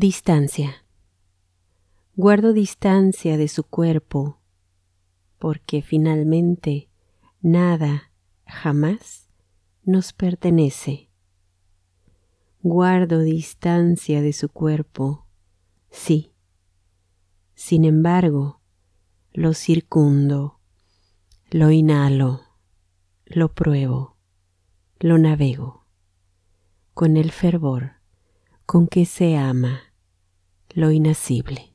Distancia. Guardo distancia de su cuerpo porque finalmente nada jamás nos pertenece. Guardo distancia de su cuerpo, sí. Sin embargo, lo circundo, lo inhalo, lo pruebo, lo navego, con el fervor con que se ama lo inacible.